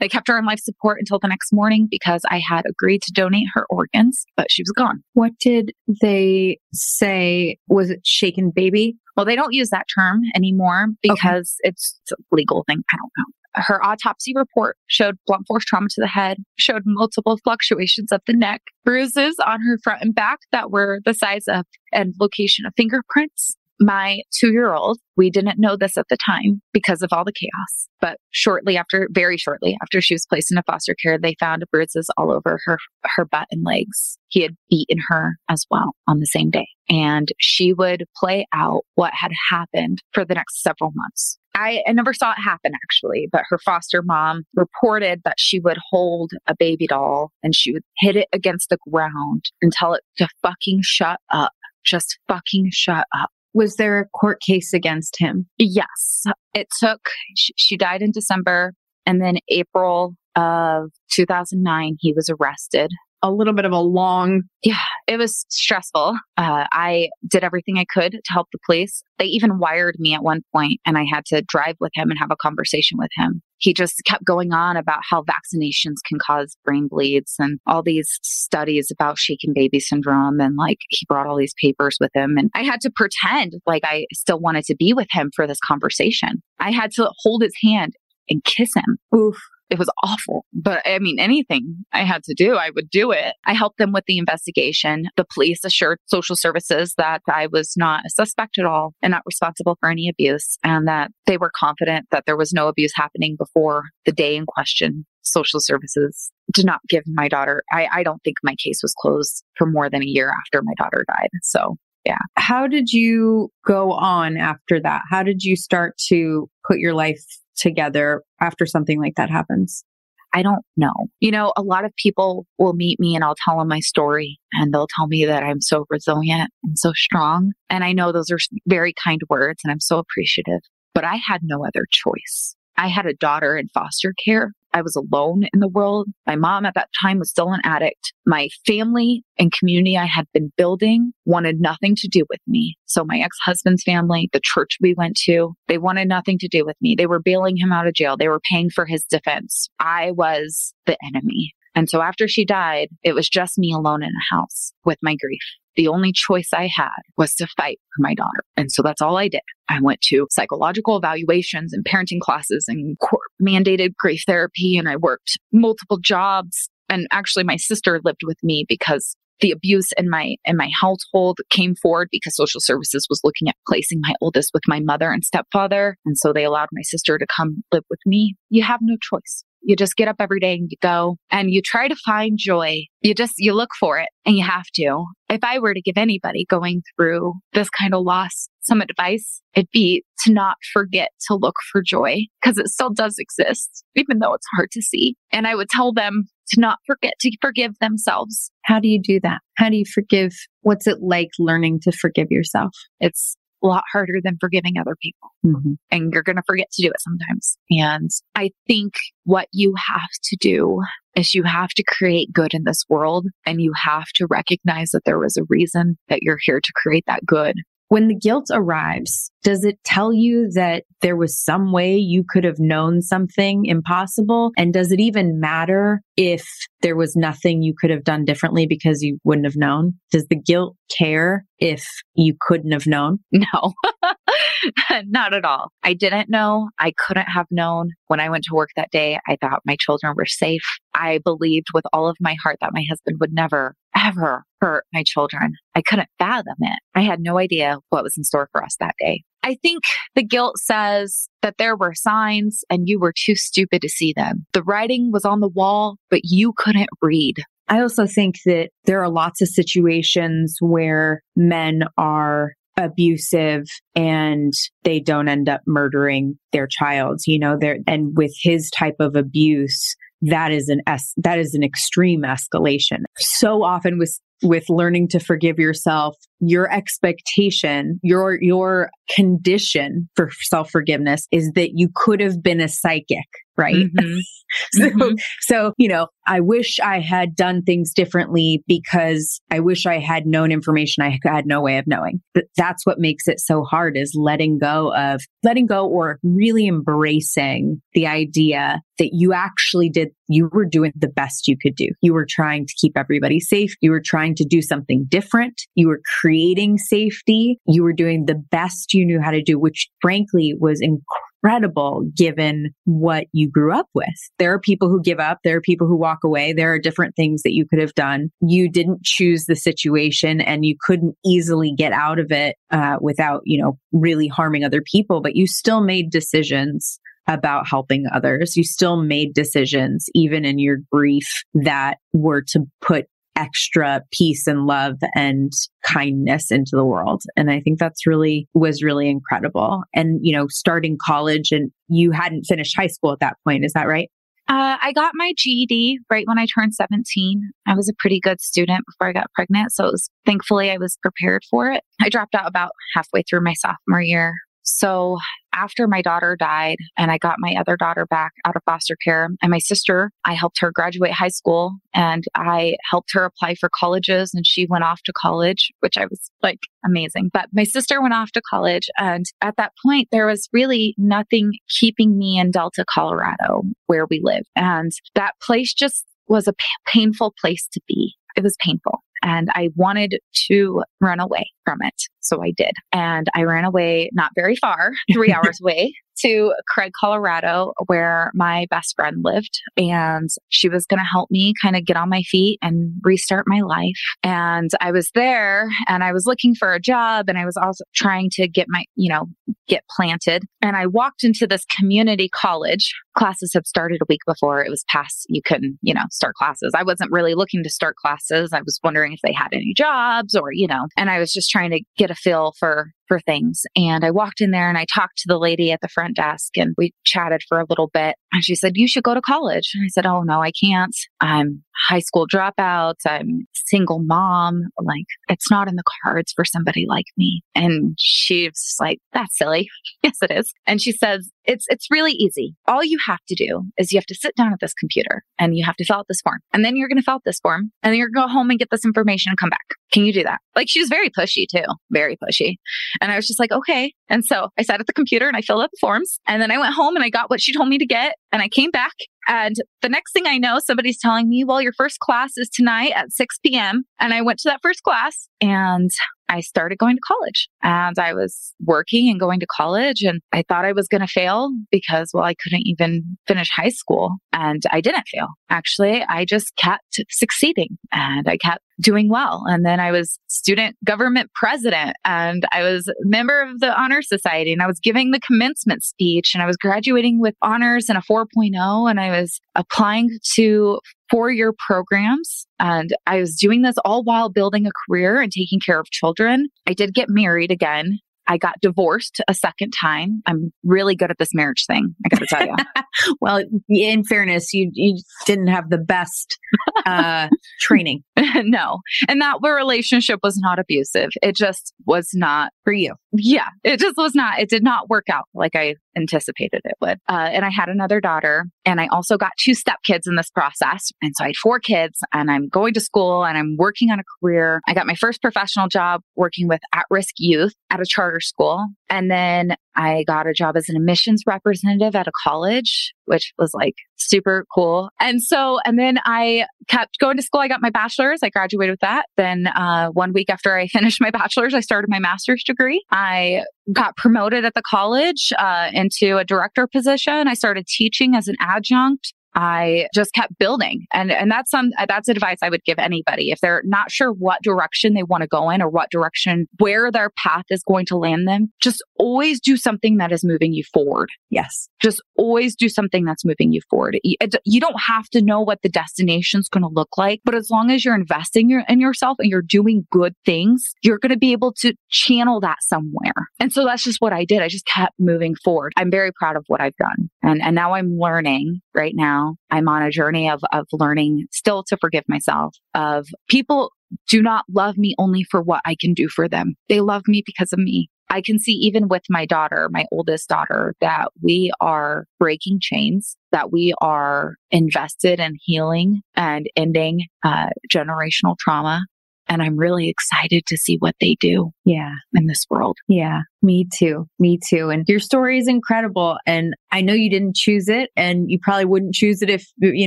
[SPEAKER 3] They kept her on life support until the next morning because I had agreed to donate her organs, but she was gone.
[SPEAKER 2] What did they say? Was it shaken baby?
[SPEAKER 3] Well, they don't use that term anymore because okay. it's, it's a legal thing. I don't know. Her autopsy report showed blunt force trauma to the head, showed multiple fluctuations of the neck, bruises on her front and back that were the size of and location of fingerprints, my two year old, we didn't know this at the time because of all the chaos. But shortly after, very shortly after she was placed into foster care, they found bruises all over her, her butt and legs. He had beaten her as well on the same day. And she would play out what had happened for the next several months. I, I never saw it happen actually, but her foster mom reported that she would hold a baby doll and she would hit it against the ground and tell it to fucking shut up. Just fucking shut up.
[SPEAKER 2] Was there a court case against him?
[SPEAKER 3] Yes. It took, she died in December. And then April of 2009, he was arrested
[SPEAKER 2] a little bit of a long.
[SPEAKER 3] Yeah, it was stressful. Uh, I did everything I could to help the police. They even wired me at one point and I had to drive with him and have a conversation with him. He just kept going on about how vaccinations can cause brain bleeds and all these studies about shaken baby syndrome. And like he brought all these papers with him. And I had to pretend like I still wanted to be with him for this conversation. I had to hold his hand and kiss him.
[SPEAKER 2] Oof
[SPEAKER 3] it was awful. But I mean, anything I had to do, I would do it. I helped them with the investigation. The police assured social services that I was not a suspect at all and not responsible for any abuse, and that they were confident that there was no abuse happening before the day in question. Social services did not give my daughter, I, I don't think my case was closed for more than a year after my daughter died. So yeah.
[SPEAKER 2] How did you go on after that? How did you start to put your life together after something like that happens?
[SPEAKER 3] I don't know. You know, a lot of people will meet me and I'll tell them my story and they'll tell me that I'm so resilient and so strong. And I know those are very kind words and I'm so appreciative, but I had no other choice. I had a daughter in foster care I was alone in the world. My mom at that time was still an addict. My family and community I had been building wanted nothing to do with me. So my ex-husband's family, the church we went to, they wanted nothing to do with me. They were bailing him out of jail. They were paying for his defense. I was the enemy. And so after she died, it was just me alone in a house with my grief the only choice I had was to fight for my daughter. And so that's all I did. I went to psychological evaluations and parenting classes and court mandated grief therapy. And I worked multiple jobs. And actually, my sister lived with me because the abuse in my in my household came forward because social services was looking at placing my oldest with my mother and stepfather and so they allowed my sister to come live with me you have no choice you just get up every day and you go and you try to find joy. You just, you look for it and you have to. If I were to give anybody going through this kind of loss some advice, it'd be to not forget to look for joy because it still does exist, even though it's hard to see. And I would tell them to not forget to forgive themselves.
[SPEAKER 2] How do you do that? How do you forgive? What's it like learning to forgive yourself?
[SPEAKER 3] It's a lot harder than forgiving other people. Mm-hmm. And you're going to forget to do it sometimes. And I think what you have to do is you have to create good in this world and you have to recognize that there was a reason that you're here to create that good.
[SPEAKER 2] When the guilt arrives, does it tell you that there was some way you could have known something impossible? And does it even matter if there was nothing you could have done differently because you wouldn't have known? Does the guilt care if you couldn't have known?
[SPEAKER 3] No, not at all. I didn't know. I couldn't have known. When I went to work that day, I thought my children were safe. I believed with all of my heart that my husband would never, ever hurt my children. I couldn't fathom it. I had no idea what was in store for us that day. I think the guilt says that there were signs and you were too stupid to see them. The writing was on the wall, but you couldn't read.
[SPEAKER 2] I also think that there are lots of situations where men are abusive and they don't end up murdering their child, you know, there and with his type of abuse, that is an es- that is an extreme escalation. So often with with learning to forgive yourself, your expectation, your your condition for self-forgiveness is that you could have been a psychic, right? Mm-hmm. so, mm-hmm. so, you know, I wish I had done things differently because I wish I had known information I had no way of knowing. But that's what makes it so hard is letting go of letting go or really embracing the idea that you actually did, you were doing the best you could do. You were trying to keep everybody safe. You were trying to do something different. You were creating safety. You were doing the best you knew how to do, which frankly was incredible incredible given what you grew up with. There are people who give up. There are people who walk away. There are different things that you could have done. You didn't choose the situation and you couldn't easily get out of it uh, without, you know, really harming other people, but you still made decisions about helping others. You still made decisions, even in your grief, that were to put extra peace and love and kindness into the world. And I think that's really was really incredible. And, you know, starting college and you hadn't finished high school at that point. Is that right?
[SPEAKER 3] Uh, I got my GED right when I turned 17. I was a pretty good student before I got pregnant. So it was thankfully I was prepared for it. I dropped out about halfway through my sophomore year. So after my daughter died and I got my other daughter back out of foster care and my sister, I helped her graduate high school and I helped her apply for colleges and she went off to college, which I was like amazing. But my sister went off to college and at that point there was really nothing keeping me in Delta, Colorado where we live. And that place just was a p- painful place to be. It was painful and I wanted to run away from it. So I did. And I ran away not very far, three hours away to Craig, Colorado, where my best friend lived. And she was going to help me kind of get on my feet and restart my life. And I was there and I was looking for a job and I was also trying to get my, you know, get planted. And I walked into this community college. Classes had started a week before it was past, you couldn't, you know, start classes. I wasn't really looking to start classes. I was wondering if they had any jobs or, you know, and I was just trying to get a feel for for things. And I walked in there and I talked to the lady at the front desk and we chatted for a little bit. And she said, You should go to college. And I said, Oh, no, I can't. I'm high school dropout. I'm single mom. Like, it's not in the cards for somebody like me. And she's like, That's silly. yes, it is. And she says, it's it's really easy. All you have to do is you have to sit down at this computer and you have to fill out this form. And then you're going to fill out this form and then you're going to go home and get this information and come back. Can you do that? Like she was very pushy too, very pushy. And I was just like, okay. And so I sat at the computer and I filled out the forms and then I went home and I got what she told me to get and I came back and the next thing I know, somebody's telling me, well, your first class is tonight at 6 p.m. And I went to that first class and I started going to college and I was working and going to college and I thought I was going to fail because, well, I couldn't even finish high school and I didn't fail. Actually, I just kept succeeding and I kept doing well. And then I was student government president and I was member of the honor society and I was giving the commencement speech and I was graduating with honors and a 4.0 and I was applying to four year programs. And I was doing this all while building a career and taking care of children. I did get married again. I got divorced a second time. I'm really good at this marriage thing. I got to tell you.
[SPEAKER 2] well, in fairness, you you didn't have the best uh, training.
[SPEAKER 3] no, and that relationship was not abusive. It just was not
[SPEAKER 2] for you.
[SPEAKER 3] Yeah, it just was not. It did not work out like I anticipated it would. Uh, and I had another daughter, and I also got two stepkids in this process. And so I had four kids, and I'm going to school and I'm working on a career. I got my first professional job working with at risk youth at a charter school. And then I got a job as an admissions representative at a college, which was like super cool. And so, and then I kept going to school. I got my bachelor's. I graduated with that. Then, uh, one week after I finished my bachelor's, I started my master's degree. I got promoted at the college uh, into a director position. I started teaching as an adjunct I just kept building. And, and that's some, that's advice I would give anybody. If they're not sure what direction they want to go in or what direction, where their path is going to land them, just always do something that is moving you forward.
[SPEAKER 2] Yes.
[SPEAKER 3] Just always do something that's moving you forward. You don't have to know what the destination is going to look like, but as long as you're investing in yourself and you're doing good things, you're going to be able to channel that somewhere. And so that's just what I did. I just kept moving forward. I'm very proud of what I've done. And, and now I'm learning right now. I'm on a journey of, of learning still to forgive myself of people do not love me only for what I can do for them. They love me because of me. I can see even with my daughter, my oldest daughter, that we are breaking chains, that we are invested in healing and ending uh, generational trauma. And I'm really excited to see what they do.
[SPEAKER 2] Yeah.
[SPEAKER 3] In this world.
[SPEAKER 2] Yeah. Me too. Me too. And your story is incredible. And I know you didn't choose it and you probably wouldn't choose it if, you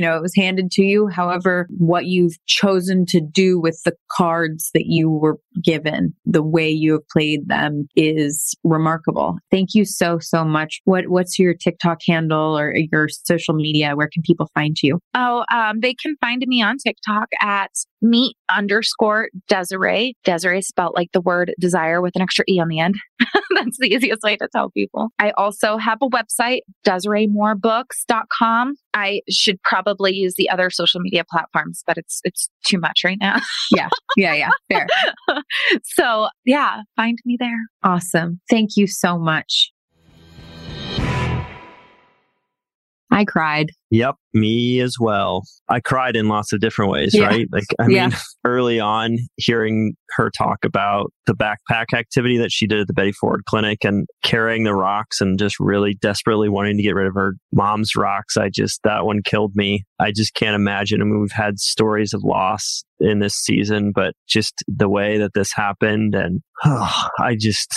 [SPEAKER 2] know, it was handed to you. However, what you've chosen to do with the cards that you were given, the way you have played them is remarkable. Thank you so, so much. What, what's your TikTok handle or your social media? Where can people find you?
[SPEAKER 3] Oh, um, they can find me on TikTok at meet underscore Desiree. Desiree spelled like the word desire with an extra E on the end. That's the easiest way to tell people. I also have a website, DesireeMooreBooks.com. I should probably use the other social media platforms, but it's it's too much right now.
[SPEAKER 2] yeah. Yeah, yeah. Fair.
[SPEAKER 3] so yeah, find me there.
[SPEAKER 2] Awesome. Thank you so much. I cried.
[SPEAKER 6] Yep, me as well. I cried in lots of different ways, yeah. right? Like, I yeah. mean, early on, hearing her talk about the backpack activity that she did at the Betty Ford Clinic and carrying the rocks and just really desperately wanting to get rid of her mom's rocks, I just, that one killed me. I just can't imagine. I mean, we've had stories of loss in this season, but just the way that this happened, and oh, I just,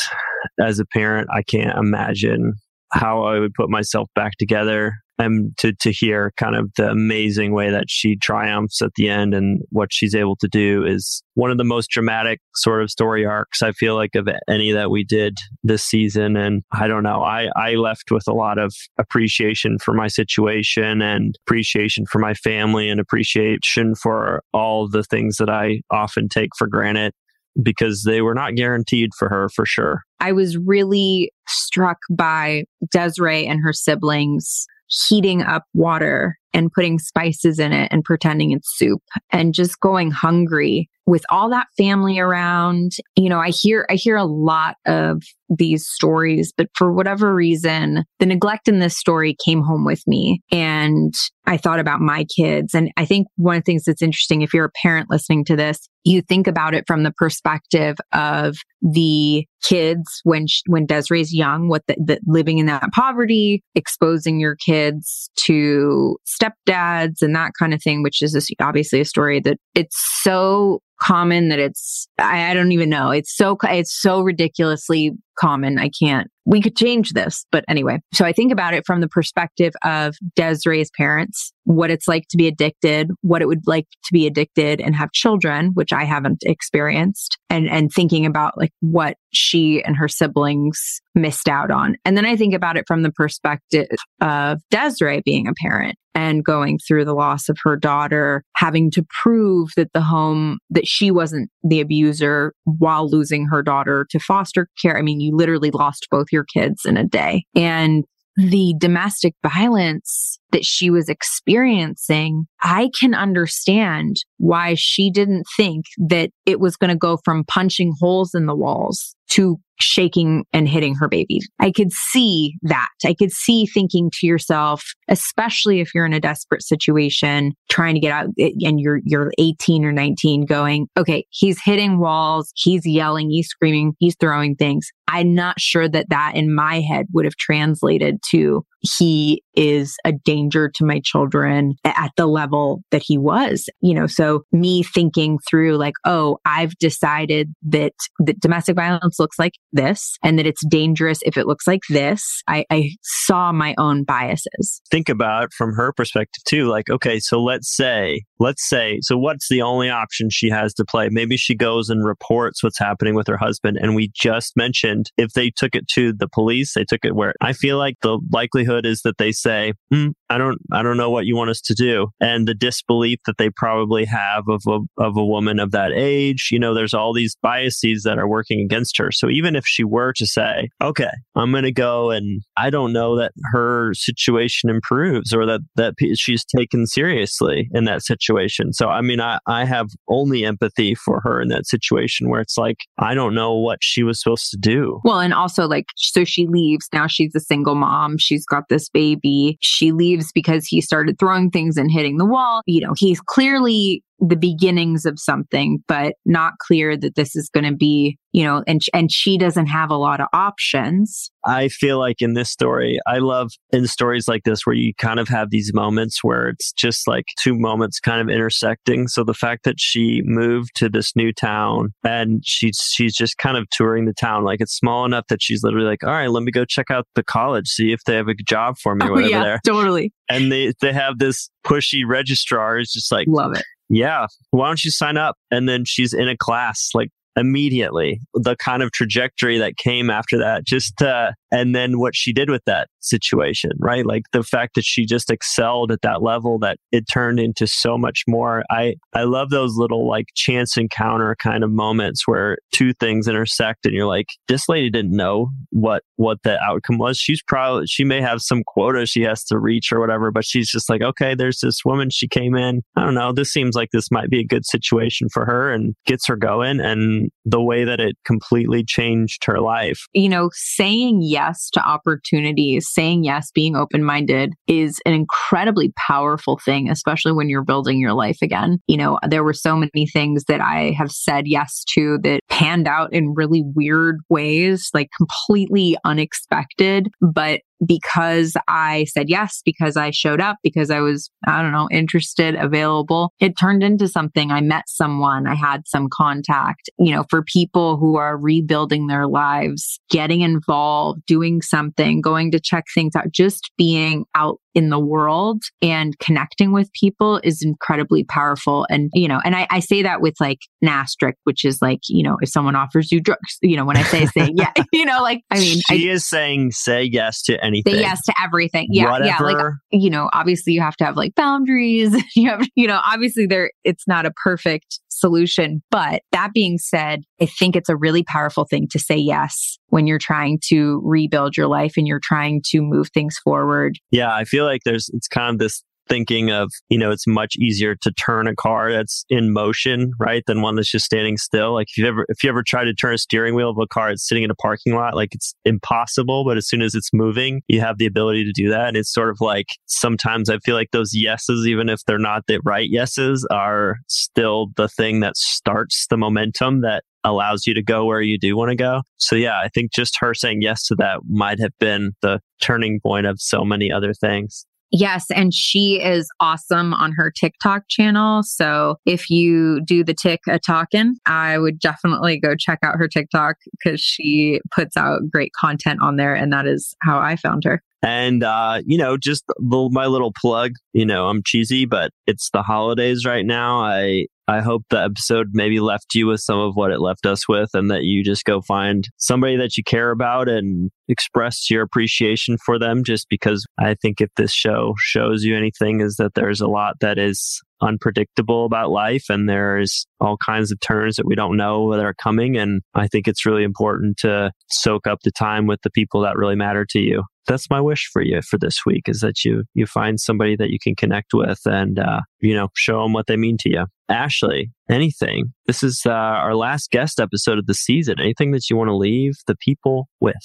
[SPEAKER 6] as a parent, I can't imagine how I would put myself back together and to to hear kind of the amazing way that she triumphs at the end and what she's able to do is one of the most dramatic sort of story arcs I feel like of any that we did this season and I don't know I I left with a lot of appreciation for my situation and appreciation for my family and appreciation for all the things that I often take for granted because they were not guaranteed for her for sure.
[SPEAKER 2] I was really struck by Desiree and her siblings heating up water and putting spices in it and pretending it's soup and just going hungry with all that family around. You know i hear i hear a lot of these stories but for whatever reason the neglect in this story came home with me and i thought about my kids. And i think one of the things that's interesting if you're a parent listening to this you think about it from the perspective of the kids when when Desiree's young, what the, the, living in that poverty, exposing your kids to stepdads and that kind of thing, which is obviously a story that it's so common that it's I, I don't even know. It's so it's so ridiculously common. I can't. We could change this, but anyway. So I think about it from the perspective of Desiree's parents, what it's like to be addicted, what it would like to be addicted and have children, which I haven't experienced, and and thinking about like what she and her siblings missed out on. And then I think about it from the perspective of Desiree being a parent and going through the loss of her daughter, having to prove that the home that she wasn't the abuser while losing her daughter to foster care. I mean, you literally lost both your kids in a day. And the domestic violence that she was experiencing, I can understand why she didn't think that it was going to go from punching holes in the walls to shaking and hitting her baby. I could see that. I could see thinking to yourself, especially if you're in a desperate situation, trying to get out eh, and you're you're 18 or 19 going, okay, he's hitting walls, he's yelling, he's screaming, he's throwing things. I'm not sure that that in my head would have translated to he is a danger to my children at the level that he was, you know. So me thinking through like, oh, I've decided that that domestic violence looks like this and that it's dangerous if it looks like this. I, I saw my own biases.
[SPEAKER 6] Think about from her perspective too. Like, okay, so let's say, let's say, so what's the only option she has to play? Maybe she goes and reports what's happening with her husband. And we just mentioned if they took it to the police, they took it where I feel like the likelihood is that they say, mm, I don't, I don't know what you want us to do. And the disbelief that they probably have of a, of a woman of that age, you know, there's all these biases that are working against her. So even if she were to say, okay, I'm going to go and I don't know that her situation improves or that, that she's taken seriously in that situation. So, I mean, I, I have only empathy for her in that situation where it's like, I don't know what she was supposed to do.
[SPEAKER 2] Well, and also like, so she leaves. Now she's a single mom. She's got this baby. She leaves because he started throwing things and hitting the wall. You know, he's clearly the beginnings of something, but not clear that this is going to be, you know, and, and she doesn't have a lot of options.
[SPEAKER 6] I feel like in this story, I love in stories like this where you kind of have these moments where it's just like two moments kind of intersecting. So the fact that she moved to this new town and she's, she's just kind of touring the town, like it's small enough that she's literally like, all right, let me go check out the college, see if they have a job for me or oh, whatever
[SPEAKER 2] yeah,
[SPEAKER 6] there.
[SPEAKER 2] Totally.
[SPEAKER 6] And they, they have this pushy registrar who's just like,
[SPEAKER 2] love it
[SPEAKER 6] yeah, why don't you sign up? And then she's in a class like immediately. The kind of trajectory that came after that, just uh, and then what she did with that situation, right? Like the fact that she just excelled at that level that it turned into so much more. I I love those little like chance encounter kind of moments where two things intersect and you're like, this lady didn't know what what the outcome was. She's probably she may have some quota she has to reach or whatever, but she's just like, okay, there's this woman. She came in. I don't know. This seems like this might be a good situation for her and gets her going. And the way that it completely changed her life.
[SPEAKER 2] You know, saying yes to opportunities, saying yes, being open minded is an incredibly powerful thing, especially when you're building your life again. You know, there were so many things that I have said yes to that panned out in really weird ways, like completely unexpected, but because I said yes, because I showed up, because I was, I don't know, interested, available. It turned into something. I met someone, I had some contact, you know, for people who are rebuilding their lives, getting involved, doing something, going to check things out, just being out in the world and connecting with people is incredibly powerful. And, you know, and I, I say that with like an asterisk, which is like, you know, if someone offers you drugs, you know, when I say say yeah, you know, like, I mean,
[SPEAKER 6] she
[SPEAKER 2] I,
[SPEAKER 6] is saying say yes to anything.
[SPEAKER 2] Say yes to everything. Yeah.
[SPEAKER 6] Whatever.
[SPEAKER 2] Yeah. Like, you know, obviously you have to have like boundaries. you have, you know, obviously there, it's not a perfect solution. But that being said, I think it's a really powerful thing to say yes when you're trying to rebuild your life and you're trying to move things forward.
[SPEAKER 6] Yeah, I feel like there's it's kind of this thinking of, you know, it's much easier to turn a car that's in motion, right, than one that's just standing still. Like if you ever if you ever try to turn a steering wheel of a car that's sitting in a parking lot, like it's impossible, but as soon as it's moving, you have the ability to do that. And it's sort of like sometimes I feel like those yeses, even if they're not the right yeses, are still the thing that starts the momentum that allows you to go where you do want to go. So yeah, I think just her saying yes to that might have been the turning point of so many other things.
[SPEAKER 2] Yes. And she is awesome on her TikTok channel. So if you do the tick a talking, I would definitely go check out her TikTok because she puts out great content on there. And that is how I found her.
[SPEAKER 6] And, uh, you know, just little, my little plug, you know, I'm cheesy, but it's the holidays right now. I, I hope the episode maybe left you with some of what it left us with and that you just go find somebody that you care about and express your appreciation for them just because I think if this show shows you anything is that there's a lot that is unpredictable about life and there's all kinds of turns that we don't know that are coming. And I think it's really important to soak up the time with the people that really matter to you that's my wish for you for this week is that you you find somebody that you can connect with and uh, you know show them what they mean to you. Ashley anything? This is uh, our last guest episode of the season. Anything that you want to leave the people with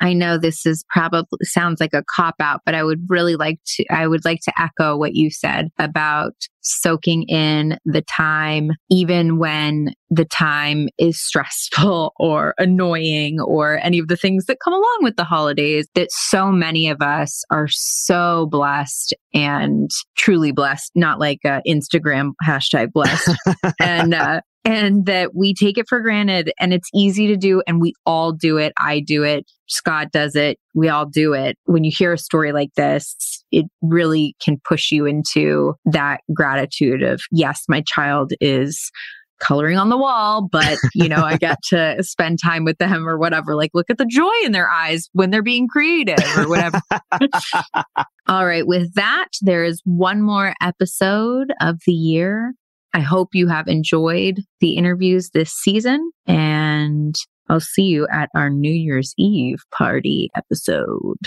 [SPEAKER 2] I know this is probably sounds like a cop out, but I would really like to, I would like to echo what you said about soaking in the time, even when the time is stressful or annoying or any of the things that come along with the holidays that so many of us are so blessed and truly blessed, not like uh, Instagram hashtag blessed. and, uh, and that we take it for granted and it's easy to do and we all do it. I do it. Scott does it. We all do it. When you hear a story like this, it really can push you into that gratitude of, yes, my child is coloring on the wall, but you know, I get to spend time with them or whatever. Like, look at the joy in their eyes when they're being creative or whatever. All right. With that, there is one more episode of the year. I hope you have enjoyed the interviews this season and I'll see you at our New Year's Eve party episode.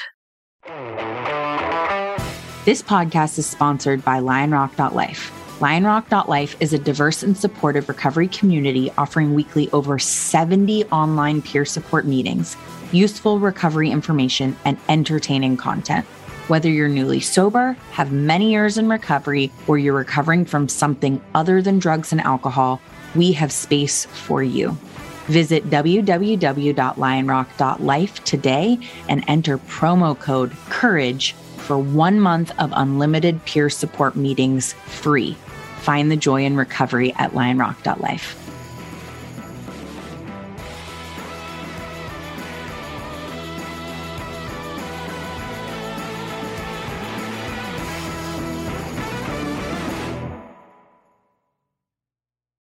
[SPEAKER 2] This podcast is sponsored by lionrock.life. Lionrock.life is a diverse and supportive recovery community offering weekly over 70 online peer support meetings, useful recovery information, and entertaining content. Whether you're newly sober, have many years in recovery, or you're recovering from something other than drugs and alcohol, we have space for you. Visit www.lionrock.life today and enter promo code COURAGE for one month of unlimited peer support meetings free. Find the joy in recovery at lionrock.life.